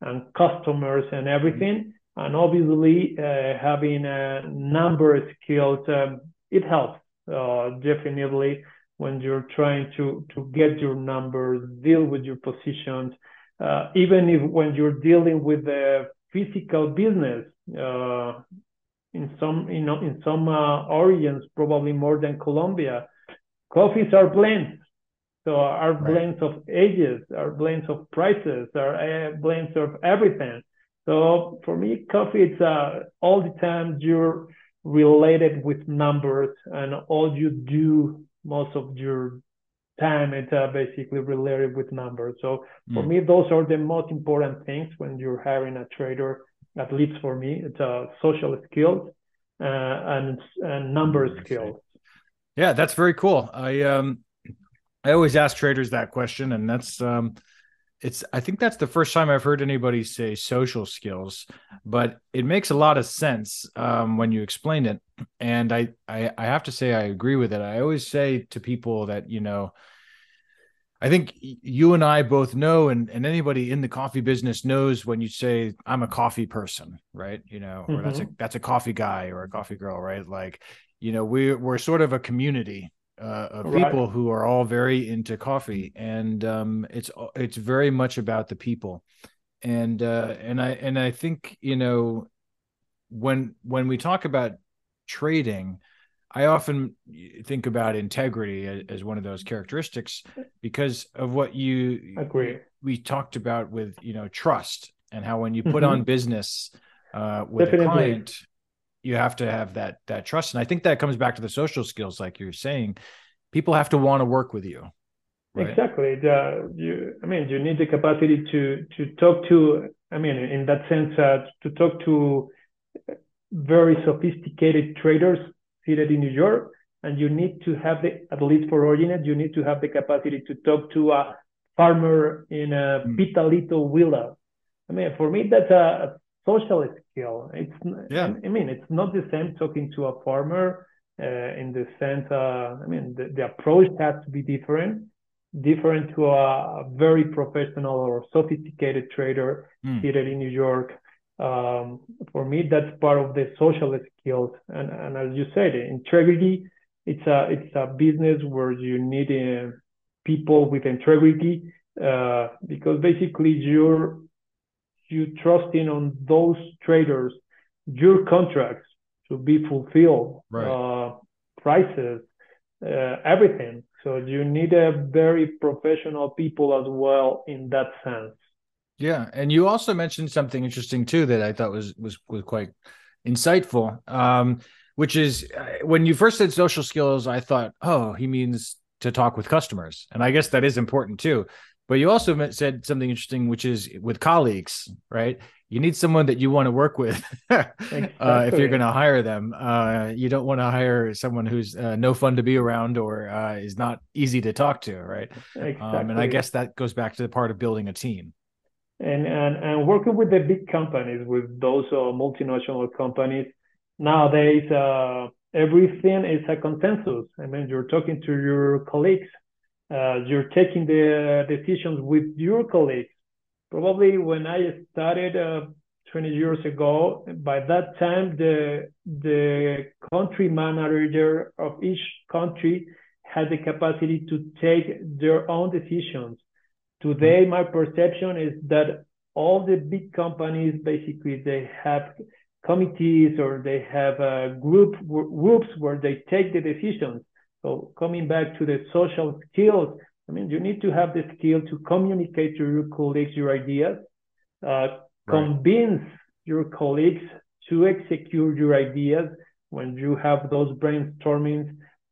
and customers and everything. And obviously, uh, having a number skills, um, it helps uh, definitely when you're trying to, to get your numbers, deal with your positions, uh, even if when you're dealing with the physical business, uh, in some you know in some uh, origins, probably more than Colombia, coffees are blends. So our right. blends of ages, our blends of prices, our uh, blends of everything. So for me, coffee, it's uh, all the time you're related with numbers and all you do most of your time, it's uh, basically related with numbers. So for mm. me, those are the most important things when you're hiring a trader, at least for me, it's a social skills uh, and, and number skills. Yeah, that's very cool. I um I always ask traders that question, and that's um it's I think that's the first time I've heard anybody say social skills, but it makes a lot of sense um, when you explain it. And I, I I have to say I agree with it. I always say to people that you know, I think you and I both know, and and anybody in the coffee business knows when you say I'm a coffee person, right? You know, mm-hmm. or that's a mm-hmm. that's a coffee guy or a coffee girl, right? Like you know we we're sort of a community uh, of right. people who are all very into coffee and um, it's it's very much about the people and uh, and i and i think you know when when we talk about trading i often think about integrity as, one of those characteristics because of what you agree we talked about with you know trust and how when you put mm-hmm. on business uh, with Definitely. a client you have to have that that trust and i think that comes back to the social skills like you're saying people have to want to work with you right? exactly the, you i mean you need the capacity to to talk to i mean in that sense uh, to talk to very sophisticated traders seated in new york and you need to have the at least for Originet, you need to have the capacity to talk to a farmer in a mm. Pitalito villa. I mean, for me, that's a, social skill. It's yeah. I mean, it's not the same talking to a farmer uh, in the sense. Uh, I mean, the, the approach has to be different, different to a very professional or sophisticated trader mm. here in New York. Um, for me, that's part of the social skills, and and as you said, integrity. It's a it's a business where you need uh, people with integrity uh, because basically you're you trusting on those traders your contracts to be fulfilled, right. uh, prices, uh, everything. So you need a very professional people as well in that sense. Yeah, and you also mentioned something interesting too that I thought was was was quite insightful. Um, which is uh, when you first said social skills, I thought, oh, he means to talk with customers, and I guess that is important too but you also said something interesting, which is with colleagues, right? You need someone that you want to work with exactly. *laughs* uh, if you're going to hire them. Uh, you don't want to hire someone who's uh, no fun to be around or uh, is not easy to talk to, right? Exactly. Um, and I guess that goes back to the part of building a team. And and and working with the big companies, with those uh, multinational companies, nowadays uh, everything is a consensus. I mean, you're talking to your colleagues uh, you're taking the decisions with your colleagues. Probably when I started uh, 20 years ago, by that time the the country manager of each country had the capacity to take their own decisions. Today, my perception is that all the big companies basically they have committees or they have uh, group groups where they take the decisions so coming back to the social skills, I mean, you need to have the skill to communicate to your colleagues your ideas, uh, right. convince your colleagues to execute your ideas when you have those brainstormings.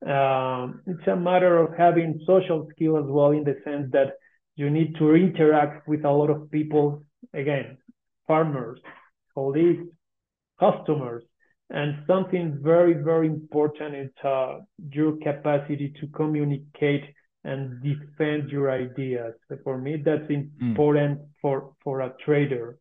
Um, it's a matter of having social skill as well, in the sense that you need to interact with a lot of people. Again, farmers, colleagues, customers, and something very, very important is uh, your capacity to communicate and defend your ideas. For me, that's hmm. important mm. for for a trader.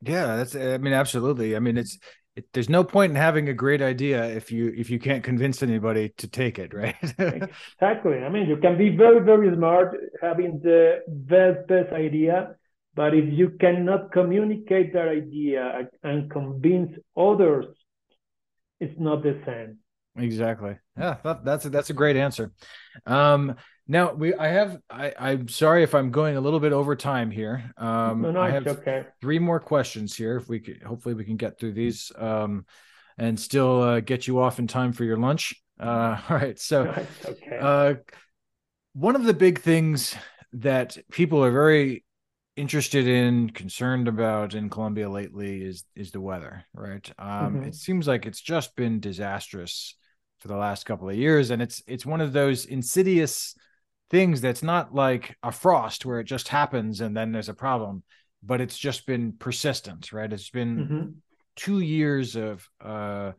Yeah, that's. I mean, absolutely. I mean, it's. It, there's no point in having a great idea if you if you can't convince anybody to take it, right? *laughs* exactly. I mean, you can be very very smart having the best best idea, but if you cannot communicate that idea and convince others it's not the same. Exactly. Yeah, that, that's a, that's a great answer. Um, now we, I have, I, I'm sorry if I'm going a little bit over time here. Um, no, no, I have okay. three more questions here. If we could, hopefully we can get through these, um, and still uh, get you off in time for your lunch. Uh, *laughs* all right. So, *laughs* okay. uh, one of the big things that people are very interested in, concerned about in Colombia lately is is the weather, right? Um, mm-hmm. It seems like it's just been disastrous for the last couple of years, and it's it's one of those insidious things that's not like a frost where it just happens and then there's a problem, but it's just been persistent, right? It's been mm-hmm. two years of uh,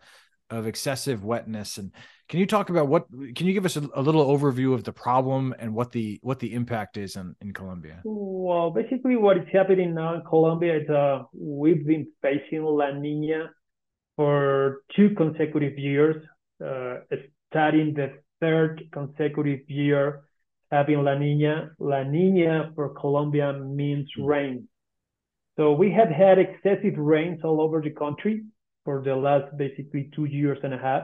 of excessive wetness and can you talk about what can you give us a, a, little overview of the problem and what the what the impact is in, in Colombia? Well, basically what is happening now in Colombia is uh, we've been facing La Nina for two consecutive years, uh, starting the third consecutive year having La Nina. La Nina for Colombia means rain. So we have had excessive rains all over the country for the last basically two years and a half.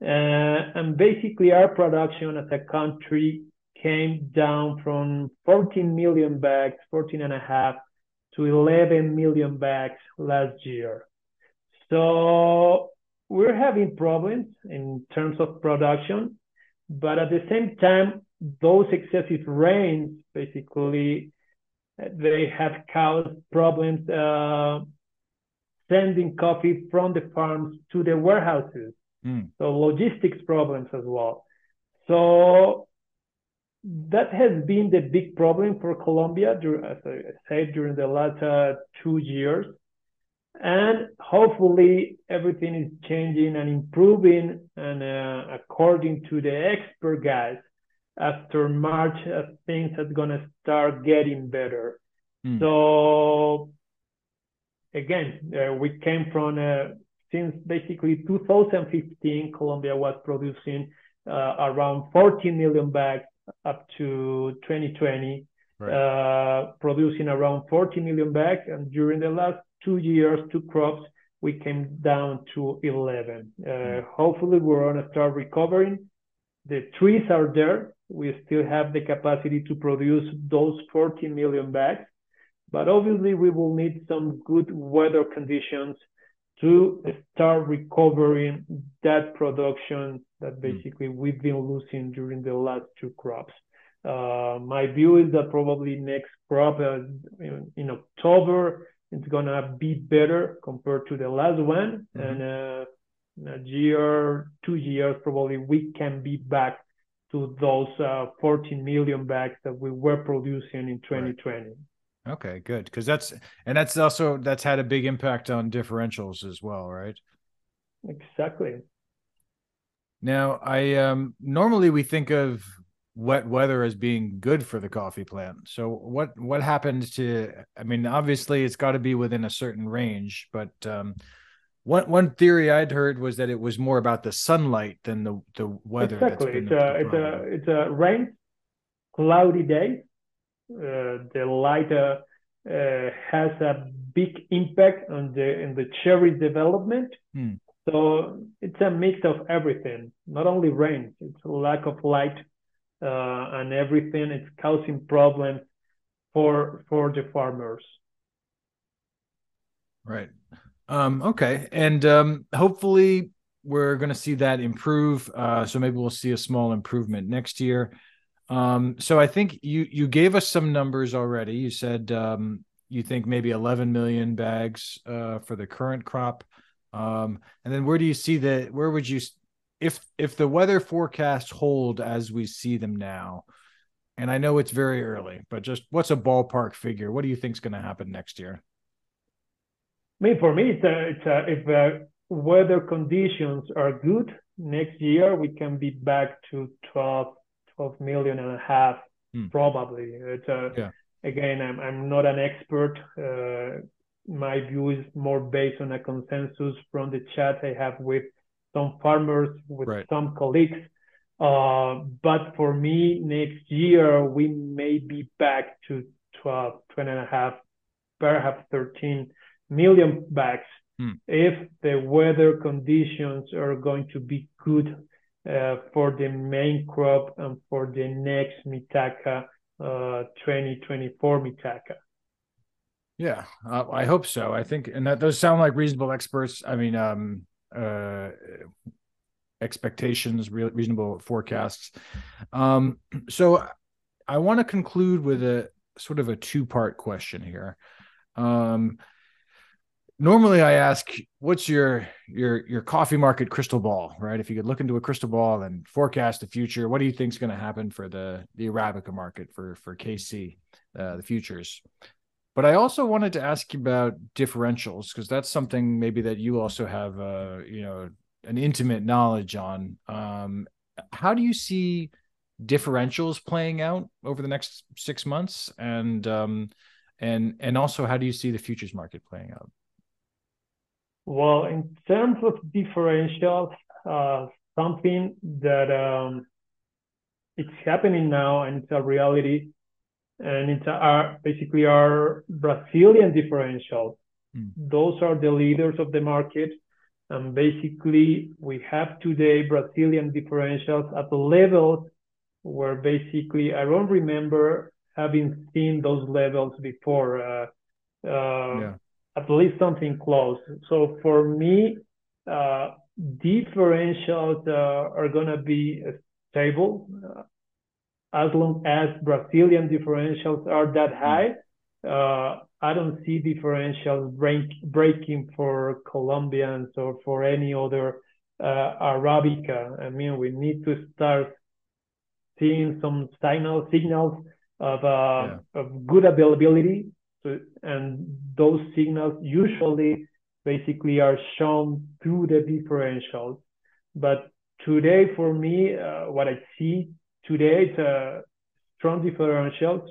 Uh, and basically, our production as a country came down from 14 million bags, 14 and a half, to 11 million bags last year. So we're having problems in terms of production, but at the same time, those excessive rains basically they have caused problems uh, sending coffee from the farms to the warehouses. Mm. So logistics problems as well. So that has been the big problem for Colombia, as I said, during the last uh, two years. And hopefully everything is changing and improving. And uh, according to the expert guys, after March, uh, things are going to start getting better. Mm. So again, uh, we came from uh, since basically 2015, Colombia was producing uh, around 14 million bags up to 2020, right. uh, producing around 40 million bags. And during the last two years, two crops, we came down to 11. Uh, mm. Hopefully, we're going to start recovering. The trees are there. We still have the capacity to produce those 40 million bags. But obviously, we will need some good weather conditions to start recovering that production that hmm. basically we've been losing during the last two crops. Uh, my view is that probably next crop uh, in, in, October it's gonna be better compared to the last one, mm-hmm. and uh, a year, two years probably we can be back to those uh, 14 million bags that we were producing in 2020. Right. Okay, good. Because that's and that's also that's had a big impact on differentials as well, right? Exactly. Now, I um normally we think of wet weather as being good for the coffee plant. So what what happened to I mean, obviously it's got to be within a certain range, but um one one theory I'd heard was that it was more about the sunlight than the the weather. Exactly. It's a, it's a it's a rain, cloudy day uh, the light uh, uh, has a big impact on the in the cherry development. Hmm. So it's a mix of everything, not only rain, it's a lack of light uh, and everything. It's causing problems for for the farmers. Right. Um, okay. And um, hopefully we're going to see that improve. Uh, so maybe we'll see a small improvement next year. Um, so I think you you gave us some numbers already. You said um, you think maybe 11 million bags uh, for the current crop. Um, and then where do you see the where would you if if the weather forecasts hold as we see them now? And I know it's very early, but just what's a ballpark figure? What do you think is going to happen next year? I mean, for me, it's a, it's a, if uh, weather conditions are good next year, we can be back to 12 12 million and a half hmm. probably. It's a, yeah. again, I'm I'm not an expert. Uh, my view is more based on a consensus from the chat I have with some farmers, with right. some colleagues. Uh, but for me, next year we may be back to 12, 12 and a half, perhaps 13 million bags hmm. if the weather conditions are going to be good uh, for the main crop and for the next Mitaca uh, 2024 Mitaca. Yeah, uh, I hope so. I think, and that those sound like reasonable experts. I mean, um, uh, expectations, re- reasonable forecasts. Um, so, I want to conclude with a sort of a two part question here. Um, normally I ask, what's your your your coffee market crystal ball, right? If you could look into a crystal ball and forecast the future, what do you think is going to happen for the the Arabica market for for KC, uh, the futures? But I also wanted to ask you about differentials because that's something maybe that you also have, uh, you know, an intimate knowledge on. Um, how do you see differentials playing out over the next six months, and um, and and also how do you see the futures market playing out? Well, in terms of differentials, uh, something that um, it's happening now and it's a reality, and it's our basically our Brazilian differentials. Mm. Those are the leaders of the market, and basically we have today Brazilian differentials at the levels where basically I don't remember having seen those levels before. Uh, uh, yeah at least something close. So for me, uh, differentials uh, are going to be stable uh, as long as Brazilian differentials are that hmm. high. Uh, I don't see differentials break, breaking for Colombians or for any other uh, Arabica. I mean, we need to start seeing some signal signals of, uh, yeah. of good availability so, and those signals usually basically are shown through the differentials. But today, for me, uh, what I see today is a strong differentials.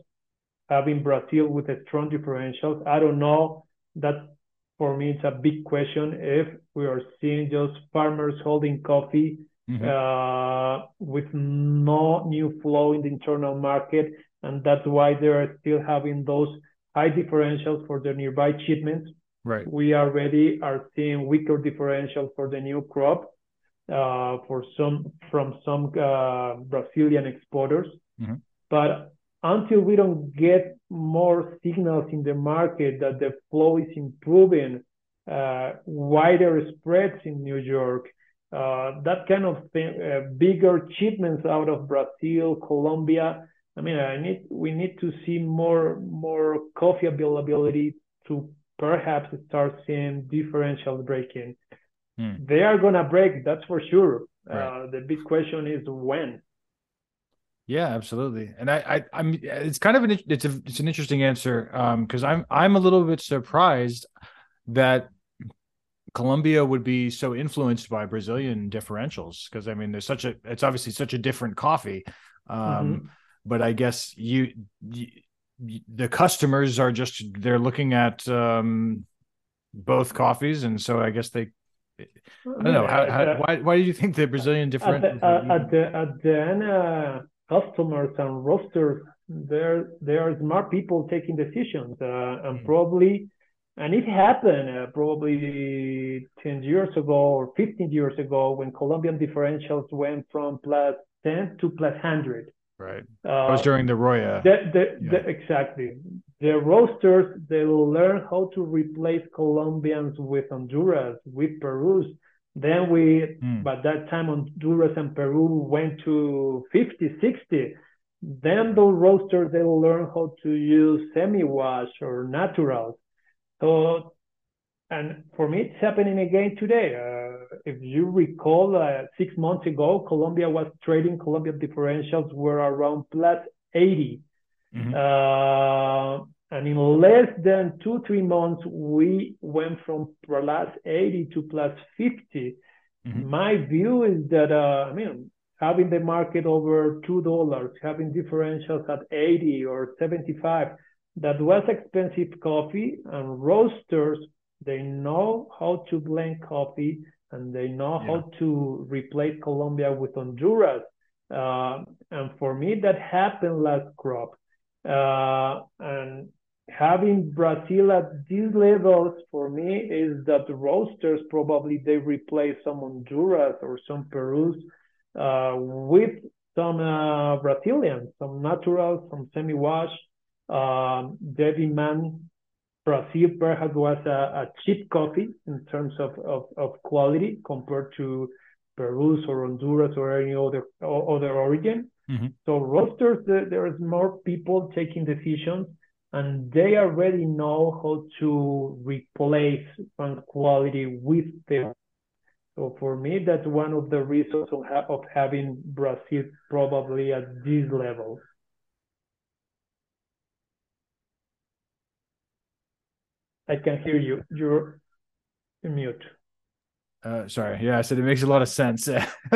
Having Brazil with a strong differentials, I don't know. That for me, it's a big question. If we are seeing just farmers holding coffee mm-hmm. uh, with no new flow in the internal market, and that's why they are still having those high differentials for the nearby shipments. Right. We already are seeing weaker differentials for the new crop uh, for some from some uh, Brazilian exporters. Mm-hmm. But until we don't get more signals in the market that the flow is improving, uh, wider spreads in New York, uh, that kind of thing, uh, bigger shipments out of Brazil, Colombia, I mean, I need we need to see more more coffee availability to perhaps start seeing differentials breaking. Hmm. They are gonna break, that's for sure. Right. Uh, the big question is when. Yeah, absolutely. And I, I am it's kind of an it's a it's an interesting answer um because I'm I'm a little bit surprised that Colombia would be so influenced by Brazilian differentials because I mean there's such a it's obviously such a different coffee. Um mm-hmm. But I guess you, you the customers are just they're looking at um both coffees and so I guess they I don't know how, how why why do you think the Brazilian different? at the, uh, at the, at the end uh, customers and roasters there there are smart people taking decisions uh, and mm-hmm. probably and it happened uh, probably 10 years ago or 15 years ago when Colombian differentials went from plus 10 to plus 100. Right. Uh, was during the Roya. The, the, yeah. the, exactly. The roasters, they will learn how to replace Colombians with Honduras, with Peru's. Then we, mm. by that time, Honduras and Peru went to 50, 60. Then the roasters, they will learn how to use semi-wash or naturals. So, and for me, it's happening again today. Uh, if you recall, uh, six months ago, Colombia was trading, Colombia differentials were around plus 80. Mm-hmm. Uh, and in less than two, three months, we went from plus 80 to plus 50. Mm-hmm. My view is that, uh, I mean, having the market over $2, having differentials at 80 or 75, that was expensive coffee and roasters they know how to blend coffee and they know yeah. how to replace Colombia with Honduras. Uh, and for me, that happened last crop. Uh, and having Brazil at these levels for me is that the roasters probably they replace some Honduras or some Peru's uh, with some uh, Brazilians, some natural, some semi-wash, um, the demand Brazil perhaps was a, cheap coffee in terms of, of, of quality compared to Peru or Honduras or any other other origin. Mm-hmm. So roasters, there is more people taking decisions, and they already know how to replace quality with them. So for me, that's one of the reasons of, ha- of having Brazil probably at this level. I can hear you. You're mute. Uh, sorry. Yeah, I said it makes a lot of sense.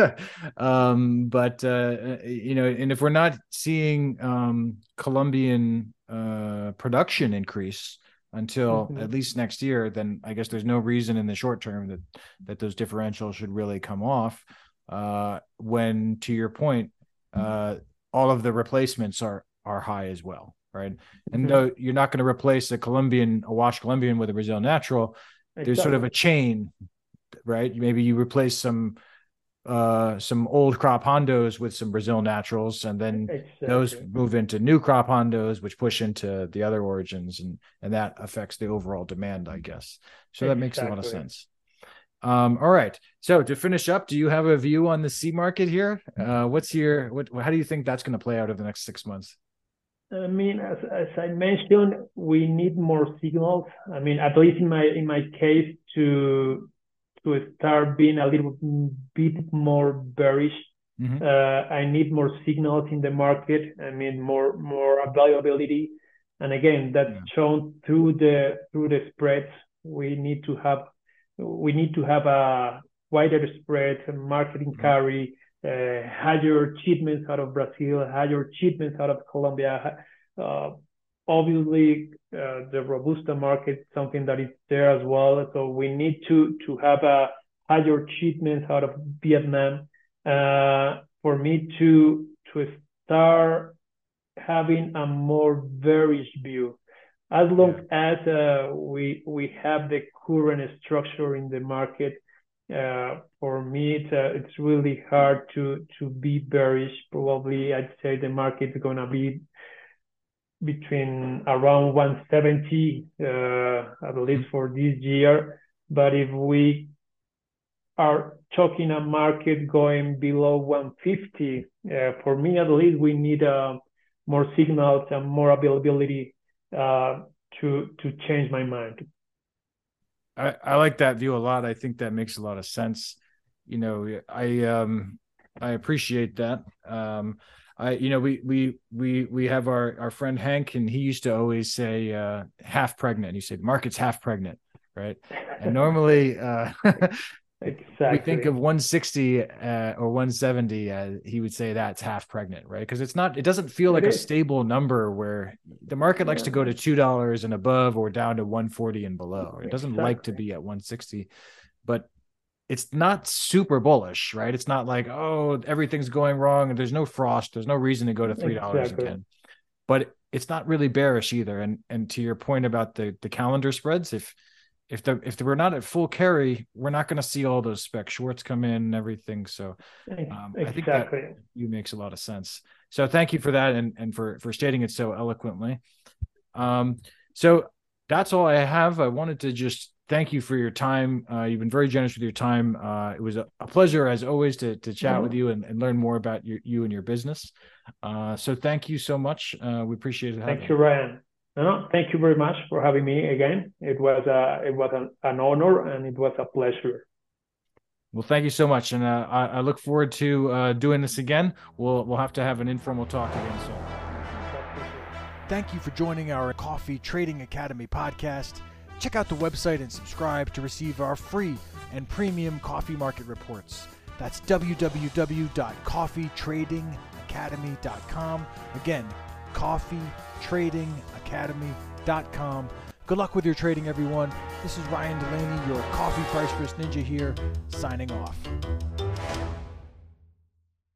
*laughs* um, but uh, you know, and if we're not seeing um, Colombian uh, production increase until mm-hmm. at least next year, then I guess there's no reason in the short term that that those differentials should really come off. Uh, when, to your point, uh, all of the replacements are are high as well right? And mm-hmm. you're not going to replace a Colombian, a wash Colombian with a Brazil natural, exactly. there's sort of a chain, right? Maybe you replace some uh some old crop hondos with some Brazil naturals, and then exactly. those move into new crop hondos, which push into the other origins, and and that affects the overall demand, I guess. So that makes a lot of sense. Um, all right. So to finish up, do you have a view on the C market here? Uh, what's your what? How do you think that's going to play out over the next six months? I mean, as, as I mentioned, we need more signals. I mean, at least in my in my case, to to start being a little bit more bearish. Mm-hmm. Uh, I need more signals in the market. I mean, more more availability, and again, that's yeah. shown through the through the spreads. We need to have we need to have a wider spread, marketing mm-hmm. carry, uh, higher shipments out of Brazil, higher shipments out of Colombia. Uh, obviously, uh, the Robusta market, something that is there as well. So we need to to have a higher shipments out of Vietnam for me to to start having a more bearish view. As long yeah. as we we have the current structure in the market, uh, for me, it's, uh, it's really hard to to be bearish. Probably, I'd say the market's gonna be between around 170, uh, at least for this year. But if we are talking a market going below 150, uh, for me at least, we need uh, more signals and more availability uh, to to change my mind. I, I like that view a lot. I think that makes a lot of sense. You know, I um I appreciate that. Um I, you know, we we we we have our our friend Hank, and he used to always say uh, half pregnant. He said market's half pregnant, right? And normally, uh, *laughs* exactly. we think of 160 uh, or 170. Uh, he would say that's half pregnant, right? Because it's not. It doesn't feel like a stable number where the market likes to go to two dollars and above or down to 140 and below. It doesn't exactly. like to be at 160, but it's not super bullish, right? It's not like, oh, everything's going wrong and there's no frost. There's no reason to go to three dollars exactly. again. But it's not really bearish either. And and to your point about the the calendar spreads, if if the if we're not at full carry, we're not going to see all those spec shorts come in and everything. So um, exactly. I think that you makes a lot of sense. So thank you for that and and for for stating it so eloquently. Um, so that's all I have. I wanted to just thank you for your time. Uh, you've been very generous with your time. Uh, it was a, a, pleasure, as always, to to chat mm-hmm. with you and, and, learn more about your, you and your business. Uh, so thank you so much. Uh, we appreciate it. Thank you, Ryan. No, thank you very much for having me again. It was a, it was an, an honor and it was a pleasure. Well, thank you so much, and uh, I, I, look forward to uh, doing this again. We'll we'll have to have an informal talk again soon. Thank you for joining our Coffee Trading Academy podcast. Check out the website and subscribe to receive our free and premium coffee market reports. That's www.coffeetradingacademy.com. Again, coffeetradingacademy.com. Good luck with your trading, everyone. This is Ryan Delaney, your coffee price risk ninja here, signing off.